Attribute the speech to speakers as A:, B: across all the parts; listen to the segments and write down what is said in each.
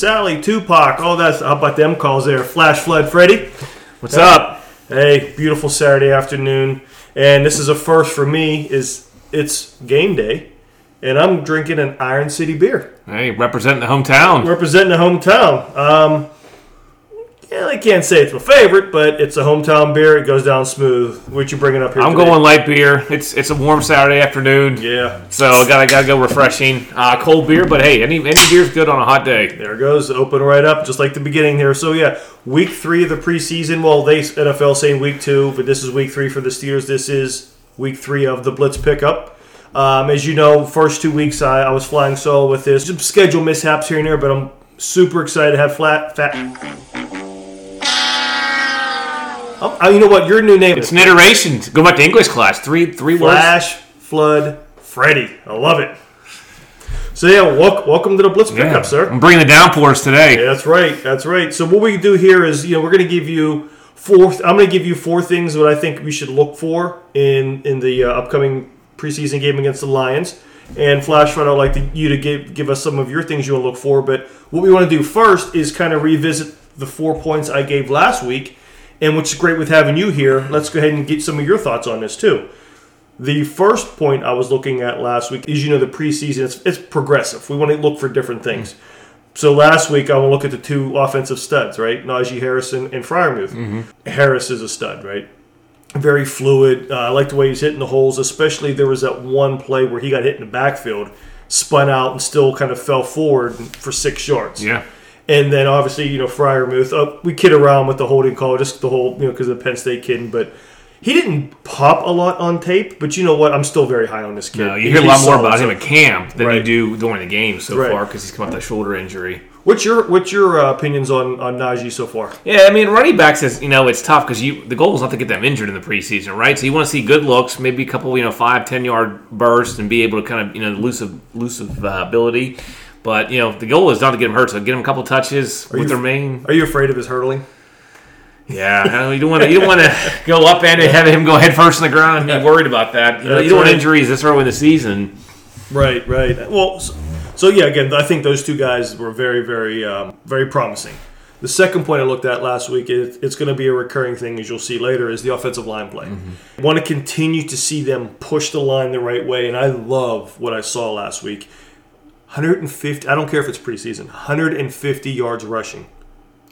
A: Sally, Tupac, all that. How about them calls there? Flash Flood, Freddy.
B: What's up?
A: Hey, beautiful Saturday afternoon, and this is a first for me. Is it's game day, and I'm drinking an Iron City beer,
B: Hey, representing the hometown.
A: representing the hometown. Um, yeah, I can't say it's my favorite, but it's a hometown beer. It goes down smooth. What you bringing up here?
B: I'm
A: today?
B: going light beer. It's it's a warm Saturday afternoon,
A: Yeah,
B: so gotta gotta go refreshing. Uh, cold beer, but hey, any any beer's good on a hot day.
A: There it goes, open right up, just like the beginning here. So yeah, week three of the preseason. Well, they NFL saying week two, but this is week three for the Steelers. This is week three of the Blitz pickup. Um, as you know, first two weeks I, I was flying solo with this. Some schedule mishaps here and there, but I'm super excited to have flat fat. Oh, oh, you know what? Your new name
B: It's
A: is
B: an iteration. Go back to English class. Three three words.
A: Flash Flood Freddy. I love it. So yeah, welcome, welcome to the Blitz pickup, sir.
B: I'm bringing the downpours today.
A: Yeah, that's right. That's right. So what we do here is, you know, we're going to give you four. I'm going to give you four things that I think we should look for in in the uh, upcoming preseason game against the Lions. And Flash Flood, I'd like to, you to give give us some of your things you want to look for. But what we want to do first is kind of revisit the four points I gave last week, and which is great with having you here. Let's go ahead and get some of your thoughts on this too. The first point I was looking at last week is you know the preseason it's, it's progressive. We want to look for different things. So last week I want to look at the two offensive studs, right? Najee Harrison and Freiermuth. Harris is a stud, right? Very fluid. Uh, I like the way he's hitting the holes, especially there was that one play where he got hit in the backfield, spun out, and still kind of fell forward for six yards.
B: Yeah.
A: And then obviously, you know, Freiermuth, uh, we kid around with the holding call, just the whole, you know, because of the Penn State kid. But he didn't pop a lot on tape. But you know what? I'm still very high on this kid.
B: No, you
A: He-
B: hear a lot more about him at camp than
A: Right.
B: you do during the game so
A: Right.
B: far because he's come off that shoulder injury.
A: What's your what's your uh, opinions on on Najee so far?
B: Yeah, I mean, running backs is you know it's tough because you the goal is not to get them injured in the preseason, right? So you want to see good looks, maybe a couple you know five ten yard bursts, and be able to kind of you know elusive elusive uh, ability. But you know the goal is not to get him hurt, so get him a couple touches with
A: you-
B: their main.
A: Are you afraid of his hurtling?
B: Yeah, you don't want to you don't want to go up and have him go head first in the ground and be worried about that. You, know, you don't want injuries this early in the season.
A: Right, right. Well, so, so yeah, again, I think those two guys were very, very, um, very promising. The second point I looked at last week, it, it's going to be a recurring thing, as you'll see later, is the offensive line play. I want to continue to see them push the line the right way, and I love what I saw last week. 150, I don't care if it's preseason, 150 yards rushing.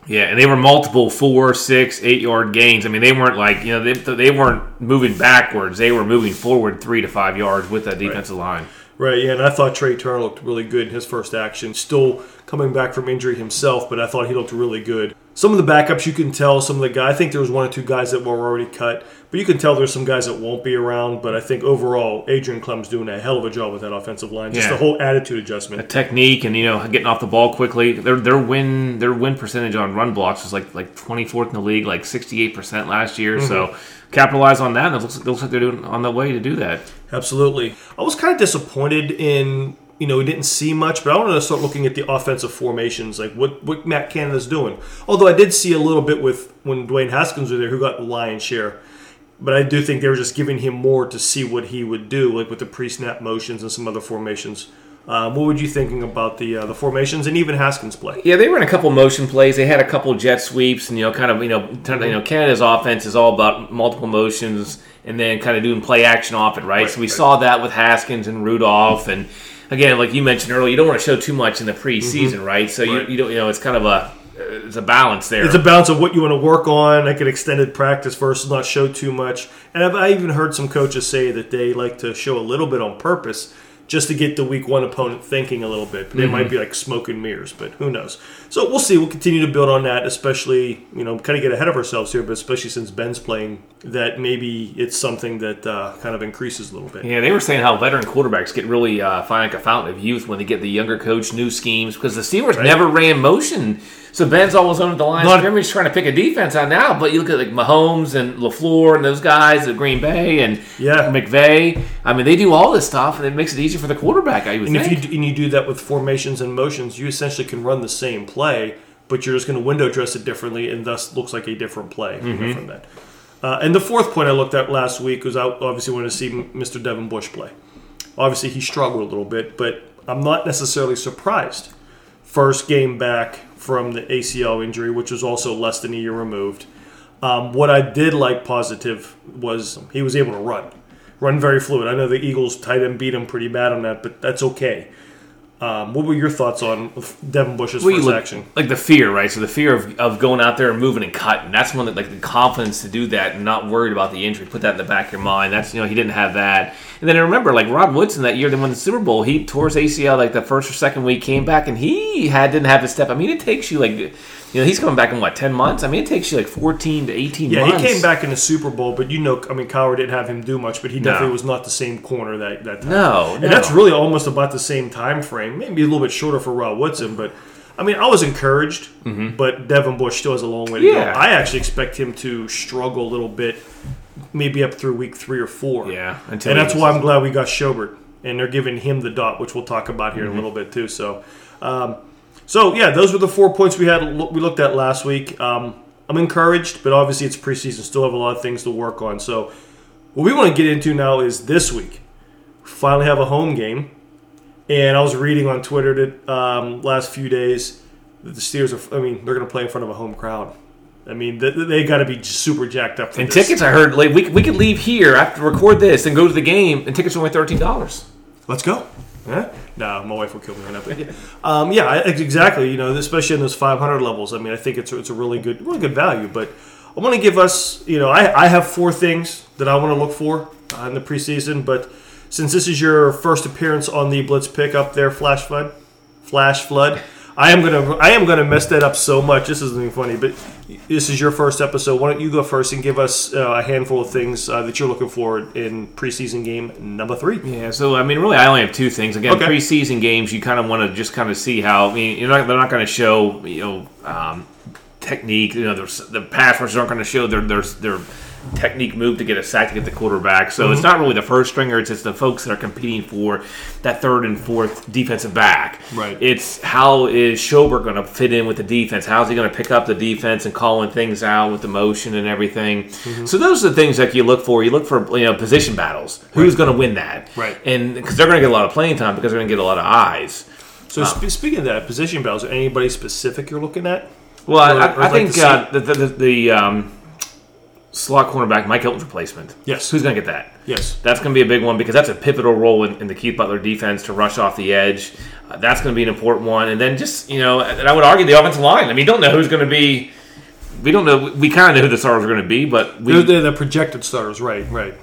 B: Yeah, and they were multiple four, six, eight yard gains. I mean, they weren't like you know they, they weren't moving backwards; they were moving forward three to five yards with that defensive line.
A: Right, yeah, and I thought Trai Turner looked really good in his first action. Still coming back from injury himself, but I thought he looked really good. Some of the backups you can tell, some of the guys, I think there was one or two guys that were already cut, but you can tell there's some guys that won't be around. But I think overall, Adrian Klemm's doing a hell of a job with that offensive line. Just
B: Yeah.
A: the whole attitude adjustment.
B: The technique and you know getting off the ball quickly. Their their win their win percentage on run blocks was like like twenty fourth in the league, like sixty eight percent last year. So mm-hmm. capitalize on that, and it looks, it looks like they're doing on the way to do that.
A: Absolutely. I was kind of disappointed in, you know, we didn't see much, but I want to start looking at the offensive formations, like what, what Matt Canada's doing. Although I did see a little bit with when Dwayne Haskins was there, who got the lion's share. But I do think they were just giving him more to see what he would do, like with the pre-snap motions and some other formations. Um, what were you thinking about the uh, the formations and even Haskins' play?
B: Yeah, they ran a couple motion plays. They had a couple jet sweeps, and you know, kind of you know, kind of, you know, Canada's offense is all about multiple motions and then kind of doing play action off it, right? so we
A: right.
B: saw that with Haskins and Rudolph, and again, like you mentioned earlier, you don't want to show too much in the mm-hmm. preseason, right? So
A: Right.
B: you, you don't, you know, it's kind of a it's a balance there.
A: It's a balance of what you want to work on, like an extended practice versus not show too much. And I've, I even heard some coaches say that they like to show a little bit on purpose just to get the week one opponent thinking a little bit. They might be like smoke and mirrors, but who knows? So we'll see. We'll continue to build on that, especially, you know, kind of get ahead of ourselves here, but especially since Ben's playing, that maybe it's something that uh, kind of increases a little bit.
B: Yeah, they were saying how veteran quarterbacks get really uh, find like a fountain of youth when they get the younger coach, new schemes, because the Steelers never ran motion. So Ben's always on the line of scrimmage trying to pick a defense out now. But you look at like Mahomes and LaFleur and those guys at Green Bay and
A: Yeah.
B: McVay. I mean, they do all this stuff, and it makes it easier for the quarterback. I would
A: And if you do, and you do that with formations and motions, you essentially can run the same play, but you're just going to window dress it differently, and thus looks like a different play know, from that. Uh, and the fourth point I looked at last week was I obviously wanted to see Mr. Devin Bush play. Obviously, he struggled a little bit, but I'm not necessarily surprised. First game back from the ACL injury, which was also less than a year removed. Um, what I did like positive was he was able to run, run very fluid. I know the Eagles tight end beat him pretty bad on that, but that's okay. Um, what were your thoughts on Devin Bush's
B: Well,
A: first
B: look-
A: action?
B: Like the fear, right? So the fear of, of going out there and moving and cutting. That's one that like the confidence to do that and not worried about the injury. Put that in the back of your mind. That's you know he didn't have that. And then I remember like Rod Woodson that year they won the Super Bowl. He tore his ACL like the first or second week, came back and he had didn't have to step. I mean, it takes you like you know he's coming back in what ten months. I mean, it takes you like fourteen to eighteen.
A: Yeah,
B: months.
A: he came back in the Super Bowl, but you know, I mean, Cowher didn't have him do much, but he definitely
B: No.
A: was not the same corner that that time.
B: No,
A: and
B: no.
A: that's really almost about the same time frame, maybe a little bit shorter for Rod Woodson, but I mean, I was encouraged, but Devin Bush still has a long way to
B: Mm-hmm. Yeah.
A: go. I actually expect him to struggle a little bit, maybe up through week three or four.
B: Yeah,
A: and that's why I'm glad we got Schobert, and they're giving him the dot, which we'll talk about here in a little bit too. So, um, so yeah, those were the four points we had we looked at last week. Um, I'm encouraged, but obviously it's preseason, still have a lot of things to work on. So, what we want to get into now is this week. Finally have a home game, and I was reading on Twitter that um, last few days that the Steelers are. I mean, they're going to play in front of a home crowd. I mean, they, they got to be super jacked up for
B: And
A: this.
B: tickets, I heard, like, we, we could leave here after record this and go to the game, and tickets are only thirteen dollars.
A: Let's go. Yeah. No, my wife will kill me right now. Yeah, um, yeah, exactly. You know, especially in those 500 levels. I mean, I think it's a, it's a really good, really good value. But I want to give us, you know, I, I have four things that I want to look for uh, in the preseason. But since this is your first appearance on the Blitz pick up there, Flash Flood, Flash Flood, I am gonna I am gonna mess that up so much. This isn't even funny, but this is your first episode. Why don't you go first and give us uh, a handful of things uh, that you're looking for in preseason game number three?
B: Yeah, so I mean, really, I only have two things. Again,
A: Okay.
B: preseason games, you kind of want to just kind of see how. I mean, you're not, they're not going to show, you know, um, technique. You know, the pass rushers aren't going to show their their their technique move to get a sack to get the quarterback. So
A: Mm-hmm.
B: it's not really the first stringer. It's just the folks that are competing for that third and fourth defensive back.
A: Right.
B: It's how is Schobert going to fit in with the defense? How's he going to pick up the defense and calling things out with the motion and everything?
A: Mm-hmm.
B: So those are the things that you look for. You look for you know position battles. Who's going to win that?
A: Right.
B: And because they're going to get a lot of playing time because they're going to get a lot of eyes.
A: So sp- speaking of that, position battles, anybody specific you're looking at?
B: Well, I,
A: Or-
B: I,
A: or
B: I
A: like
B: think
A: the
B: uh, the, the, the, the um, slot cornerback Mike Hilton's replacement.
A: Yes.
B: Who's going to get that?
A: Yes.
B: That's going to be a big one because that's a pivotal role in, in the Keith Butler defense to rush off the edge. Uh, that's going to be an important one. And then just, you know, and I would argue the offensive line. I mean, you don't know who's going to be. We don't know. We kind of know who the stars are going to be, but we.
A: They're, they're the projected starters, right? Right.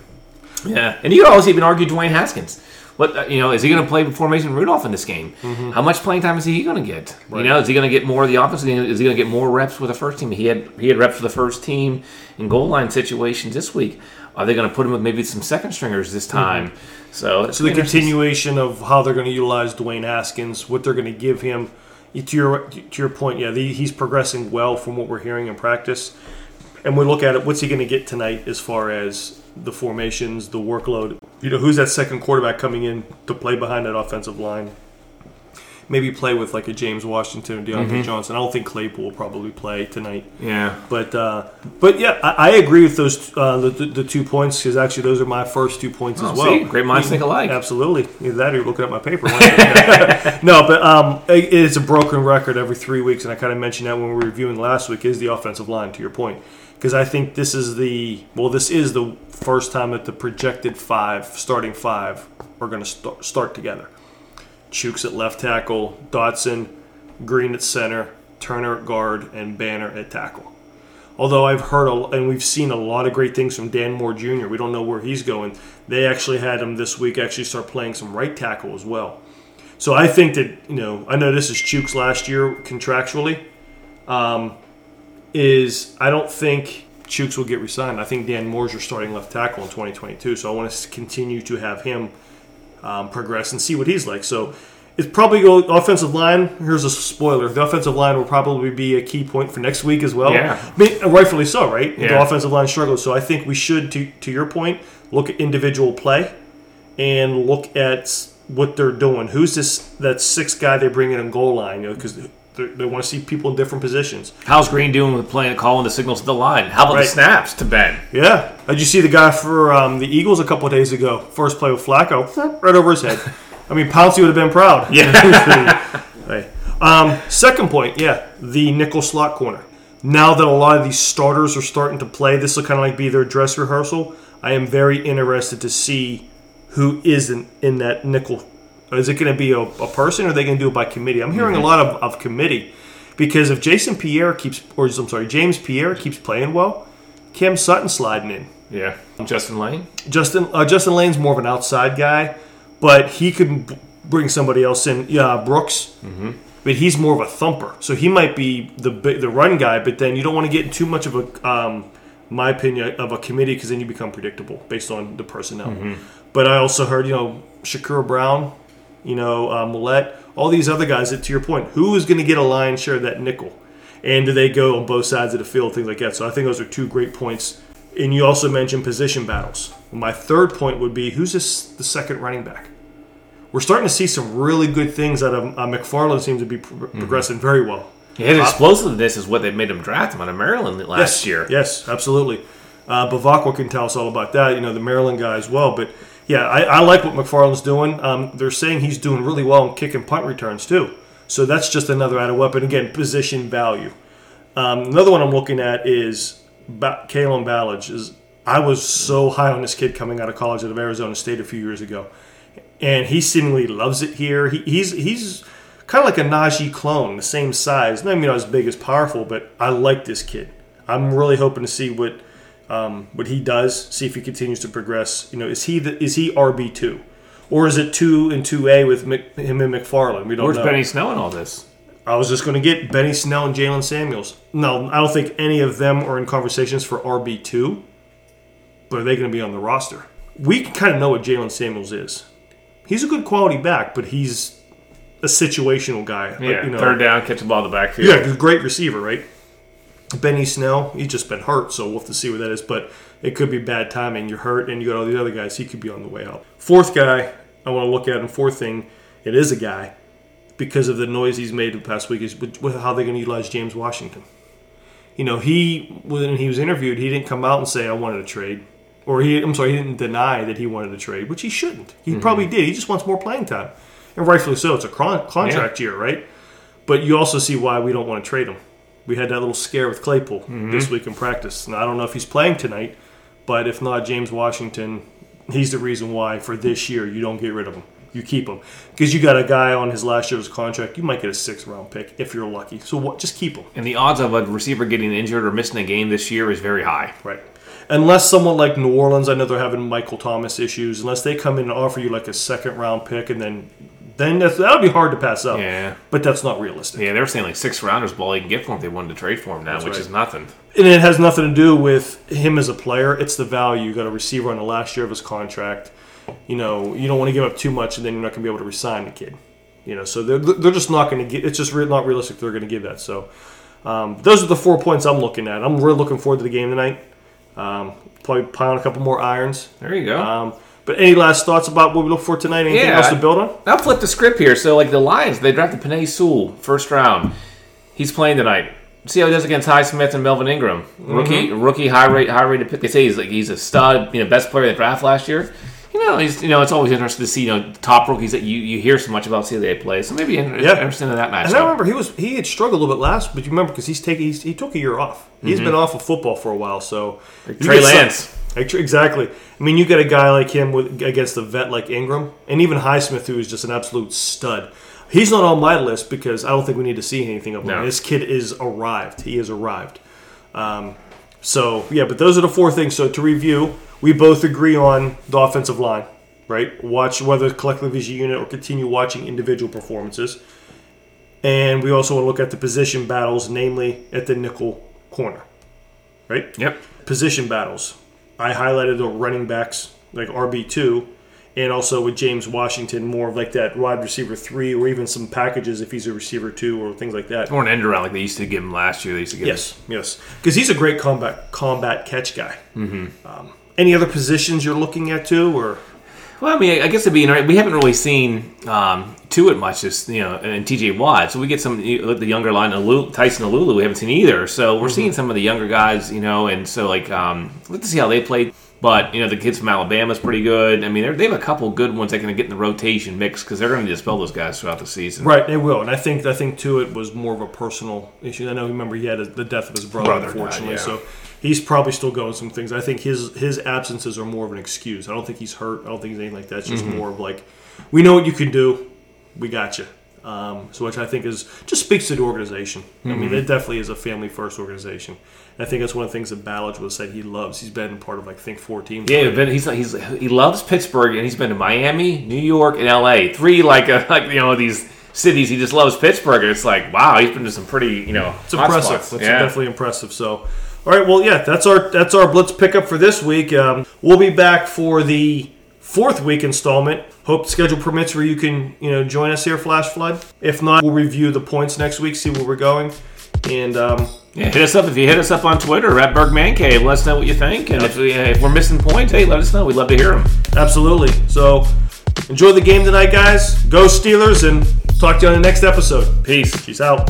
B: Yeah, and you could also even argue Dwayne Haskins. What uh, you know is he going to play before Mason Rudolph in this game? How much playing time is he going to get? You
A: Mm-hmm.
B: Know, is he going to get more of the offense? Is he going to get more reps with the first team? He had he had reps for the first team in goal line situations this week. Are they going to put him with maybe some second stringers this time? So, it's
A: Mm-hmm. So the
B: gonna
A: continuation of how they're going to utilize Dwayne Haskins, what they're going to give him. To your to your point, yeah, the, he's progressing well from what we're hearing in practice. And we look at it. What's he going to get tonight as far as the formations, the workload? You know, who's that second quarterback coming in to play behind that offensive line? Maybe play with like a James Washington or Diontae
B: Mm-hmm.
A: Johnson. I don't think Claypool will probably play tonight.
B: Yeah,
A: But uh, but yeah, I, I agree with those uh, the, the, the two points because actually those are my first two points as
B: Oh,
A: well.
B: see? Great minds think alike.
A: Absolutely, either that or you're looking at my paper. no, but um, it- it's a broken record every three weeks, and I kind of mentioned that when we were reviewing last week. Is the offensive line to your point? Because I think this is the well, this is the first time that the projected five starting five are going to start, start together. Chuks at left tackle, Dotson, Green at center, Turner at guard, and Banner at tackle. Although I've heard a, and we've seen a lot of great things from Dan Moore Jr. We don't know where he's going. They actually had him this week actually start playing some right tackle as well. So I think that you know I know this is Chuks last year contractually. Um, is I don't think Chuks will get resigned. I think Dan Moore's your starting left tackle in 2022. So I want to continue to have him um, progress and see what he's like. So it's probably go offensive line. Here's a spoiler: the offensive line will probably be a key point for next week as well.
B: Yeah.
A: I mean, rightfully so, right? The offensive line struggles. So I think we should, to to your point, look at individual play and look at what they're doing. Who's this that sixth guy they bring in on goal line? You know, because they want to see people in different positions.
B: how's Green doing with playing, calling the signals to the line? How about
A: Right.
B: the snaps to Ben?
A: Yeah. Did you see the guy for um, the Eagles a couple of days ago? First play with Flacco, right over his head. I mean, Pouncey would have been proud.
B: Yeah.
A: Um, second point, yeah, the nickel slot corner. Now that a lot of these starters are starting to play, this will kind of like be their dress rehearsal. I am very interested to see who isn't in that nickel. Is it going to be a, a person, or are they going to do it by committee? I'm hearing a lot of, of committee because if Jason Pierre keeps, or I'm sorry, James Pierre keeps playing well, Cam Sutton sliding in.
B: Yeah. Justin Layne.
A: Justin uh, Justin Layne's more of an outside guy, but he could b- bring somebody else in. Yeah, Brooks. Mm-hmm. But he's more of a thumper, so he might be the the run guy. But then you don't want to get too much of a, um, my opinion, of a committee because then you become predictable based on the personnel. But I also heard, you know, Shakur Brown, you know, uh, Millette, all these other guys. That to your point, who is going to get a lion's share of that nickel? And do they go on both sides of the field, things like that? So I think those are two great points. And you also mentioned position battles. My third point would be who's this, the second running back? We're starting to see some really good things out of uh, McFarland. Seems to be pro- progressing very well.
B: His explosiveness is what they made him draft him out of Maryland last
A: yes,
B: year.
A: Yes, absolutely. Uh, Bavakwa can tell us all about that. You know, the Maryland guy as well. But yeah, I, I like what McFarland's doing. Um, they're saying he's doing really well in kick and punt returns too. So that's just another added weapon. Again, position value. Um, another one I'm looking at is ba- Kalen Ballage. Is I was so high on this kid coming out of college out of Arizona State a few years ago, and he seemingly loves it here. He, he's he's kind of like a Najee clone, the same size. Not maybe not as big as powerful, but I like this kid. I'm really hoping to see what um, what he does. See if he continues to progress. You know, is he the, is he RB two, or is it two and two A with Mc, him and McFarland? We don't
B: Where's
A: know.
B: Benny Snell in all this?
A: I was just going to get Benny Snell and Jaylen Samuels. No, I don't think any of them are in conversations for RB two, but are they going to be on the roster? We can kind of know what Jaylen Samuels is. He's a good quality back, but he's a situational guy. Like,
B: Yeah,
A: you know,
B: third down, catch the ball in the backfield.
A: yeah, he's a great receiver, right? Benny Snell, he's just been hurt, so we'll have to see where that is. But it could be bad timing. You're hurt, and you got all these other guys. He could be on the way out. Fourth guy I want to look at, and fourth thing, it is a guy because of the noise he's made the past week is with, how they're going to utilize James Washington. You know, he when he was interviewed, he didn't come out and say I wanted to trade, or he I'm sorry, he didn't deny that he wanted to trade, which he shouldn't. He mm-hmm. probably did. He just wants more playing time, and rightfully so. It's a con- contract year, right? But you also see why we don't want to trade him. We had that little scare with Claypool mm-hmm. this week in practice. And I don't know if he's playing tonight, but if not, James Washington, he's the reason why for this year you don't get rid of him. You keep him because you got a guy on his last year's contract. You might get a sixth round pick if you're lucky. So what? Just keep him.
B: And the odds of a receiver getting injured or missing a game this year is very high.
A: Right. Unless someone like New Orleans, I know they're having Michael Thomas issues. Unless they come in and offer you like a second round pick, and then then that's, that'll be hard to pass up.
B: Yeah.
A: But that's not realistic.
B: Yeah, they were saying like six rounders ball you can get for him if they wanted to trade for him now, which
A: right.
B: is nothing.
A: And it has nothing to do with him as a player. It's the value. You got a receiver on the last year of his contract. You know, you don't want to give up too much, and then you're not going to be able to resign the kid. You know, so they're, they're just not going to get. It's just not realistic. They're going to give that. So um, those are the four points I'm looking at. I'm really looking forward to the game tonight. Um, probably pile on a couple more irons.
B: There you go.
A: Um, but any last thoughts about what we look for tonight? Anything
B: Yeah,
A: else to build on?
B: I'll flip the script here. So, like the Lions, they drafted Penei Sewell first round. He's playing tonight. See how he does against Highsmith and Melvin Ingram. Rookie, rookie, high rate, high rated pick. They say he's like he's a stud, you know, best player in the draft last year. You know, he's you know, it's always interesting to see you know top rookies that you, you hear so much about see how they play. So maybe
A: Yeah.
B: interested in that match.
A: And I remember he was he had struggled a little bit last, but you remember because he's taking he's, he took a year off. He's been off of football for a while, so
B: Mm-hmm. Trey
A: some-
B: Lance.
A: Like, exactly. I mean, you get a guy like him with against a vet like Ingram, and even Highsmith, who is just an absolute stud. He's not on my list because I don't think we need to see anything of him.
B: No.
A: This kid is arrived. He has arrived. Um, so yeah, but those are the four things. So to review, we both agree on the offensive line, right? Watch whether collectively as a unit or continue watching individual performances. And we also want to look at the position battles, namely at the nickel corner, right?
B: Yep.
A: position battles. I highlighted the running backs like RB two, and also with James Washington more of like that wide receiver three, or even some packages if he's a receiver two or things like that.
B: Or an end around like they used to give him last year. They used to give him.
A: Yes, yes, because he's a great combat combat catch guy. Mm-hmm. Um, any other positions you're looking at too, or
B: Well, I mean, I guess it'd be interesting. We haven't really seen um, to it much, just you know, and TJ Watt. So we get some the younger line, Tyson Alualu. We haven't seen either. So we're seeing some of the younger guys, you know, and so like um, let's see how they played. But you know the kids from Alabama's pretty good. I mean, they have a couple good ones that can get in the rotation mix because they're going to dispel those guys throughout the season.
A: Right, they will, and I think I think too it was more of a personal issue. I know, remember he had a, the death of his brother,
B: Brother died,
A: unfortunately,
B: yeah.
A: so he's probably still going some things. I think his his absences are more of an excuse. I don't think he's hurt. I don't think he's anything like that. It's just
B: Mm-hmm.
A: more of like, we know what you can do, we got you. Um, so which I think is just speaks to the organization. I
B: Mm-hmm.
A: mean, it definitely is a family first organization. And I think that's one of the things that Ballage was said he loves. He's been part of like I think four teams.
B: Yeah, but he's he's he loves Pittsburgh and he's been to Miami, New York, and L.A. Three like uh, like you know these cities. He just loves Pittsburgh. It's like wow, he's been to some pretty you know
A: It's impressive. It's
B: yeah.
A: definitely impressive. So, all right, well, yeah, that's our that's our blitz pickup for this week. Um, we'll be back for the fourth week installment. Hope the schedule permits where you can you know join us here, Flash Flood. If not, we'll review the points next week, see where we're going, and um,
B: Yeah, hit us up if you hit us up on Twitter at Bergman Cave. Let us know what you think, and if, we, if we're missing points, hey, let us know. We'd love to hear them.
A: absolutely. So, enjoy the game tonight, guys. Go Steelers, and talk to you on the next episode.
B: Peace.
A: Peace out.